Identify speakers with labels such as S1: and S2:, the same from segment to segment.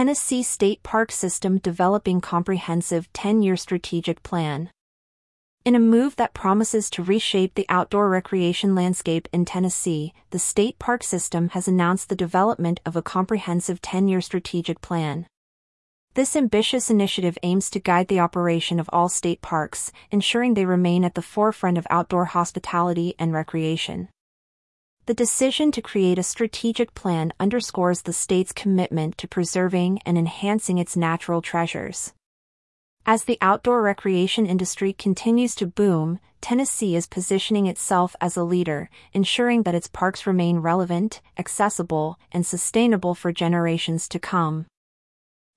S1: Tennessee State Park System developing comprehensive 10-year strategic plan. In a move that promises to reshape the outdoor recreation landscape in Tennessee, the state park system has announced the development of a comprehensive 10-year strategic plan. This ambitious initiative aims to guide the operation of all state parks, ensuring they remain at the forefront of outdoor hospitality and recreation. The decision to create a strategic plan underscores the state's commitment to preserving and enhancing its natural treasures. As the outdoor recreation industry continues to boom, Tennessee is positioning itself as a leader, ensuring that its parks remain relevant, accessible, and sustainable for generations to come.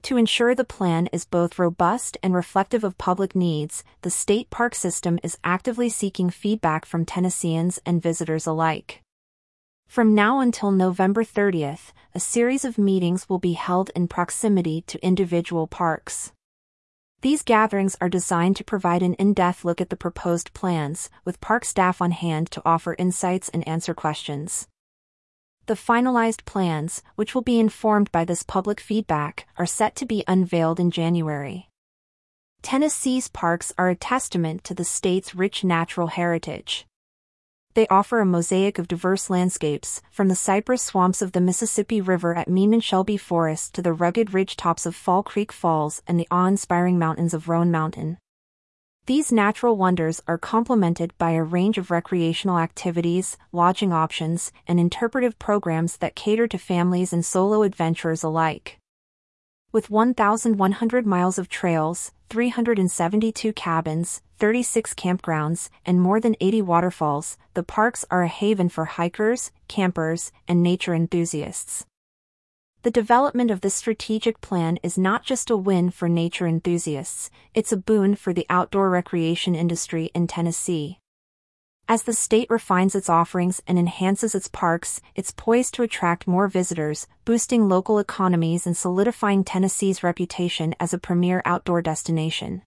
S1: To ensure the plan is both robust and reflective of public needs, the state park system is actively seeking feedback from Tennesseans and visitors alike. From now until November 30th, a series of meetings will be held in proximity to individual parks. These gatherings are designed to provide an in-depth look at the proposed plans, with park staff on hand to offer insights and answer questions. The finalized plans, which will be informed by this public feedback, are set to be unveiled in January. Tennessee's parks are a testament to the state's rich natural heritage they offer a mosaic of diverse landscapes, from the cypress swamps of the Mississippi River at Meeman Shelby Forest to the rugged ridge tops of Fall Creek Falls and the awe-inspiring mountains of Roan Mountain. These natural wonders are complemented by a range of recreational activities, lodging options, and interpretive programs that cater to families and solo adventurers alike. With 1,100 miles of trails, 372 cabins, 36 campgrounds, and more than 80 waterfalls, the parks are a haven for hikers, campers, and nature enthusiasts. The development of this strategic plan is not just a win for nature enthusiasts, it's a boon for the outdoor recreation industry in Tennessee. As the state refines its offerings and enhances its parks, it's poised to attract more visitors, boosting local economies and solidifying Tennessee's reputation as a premier outdoor destination.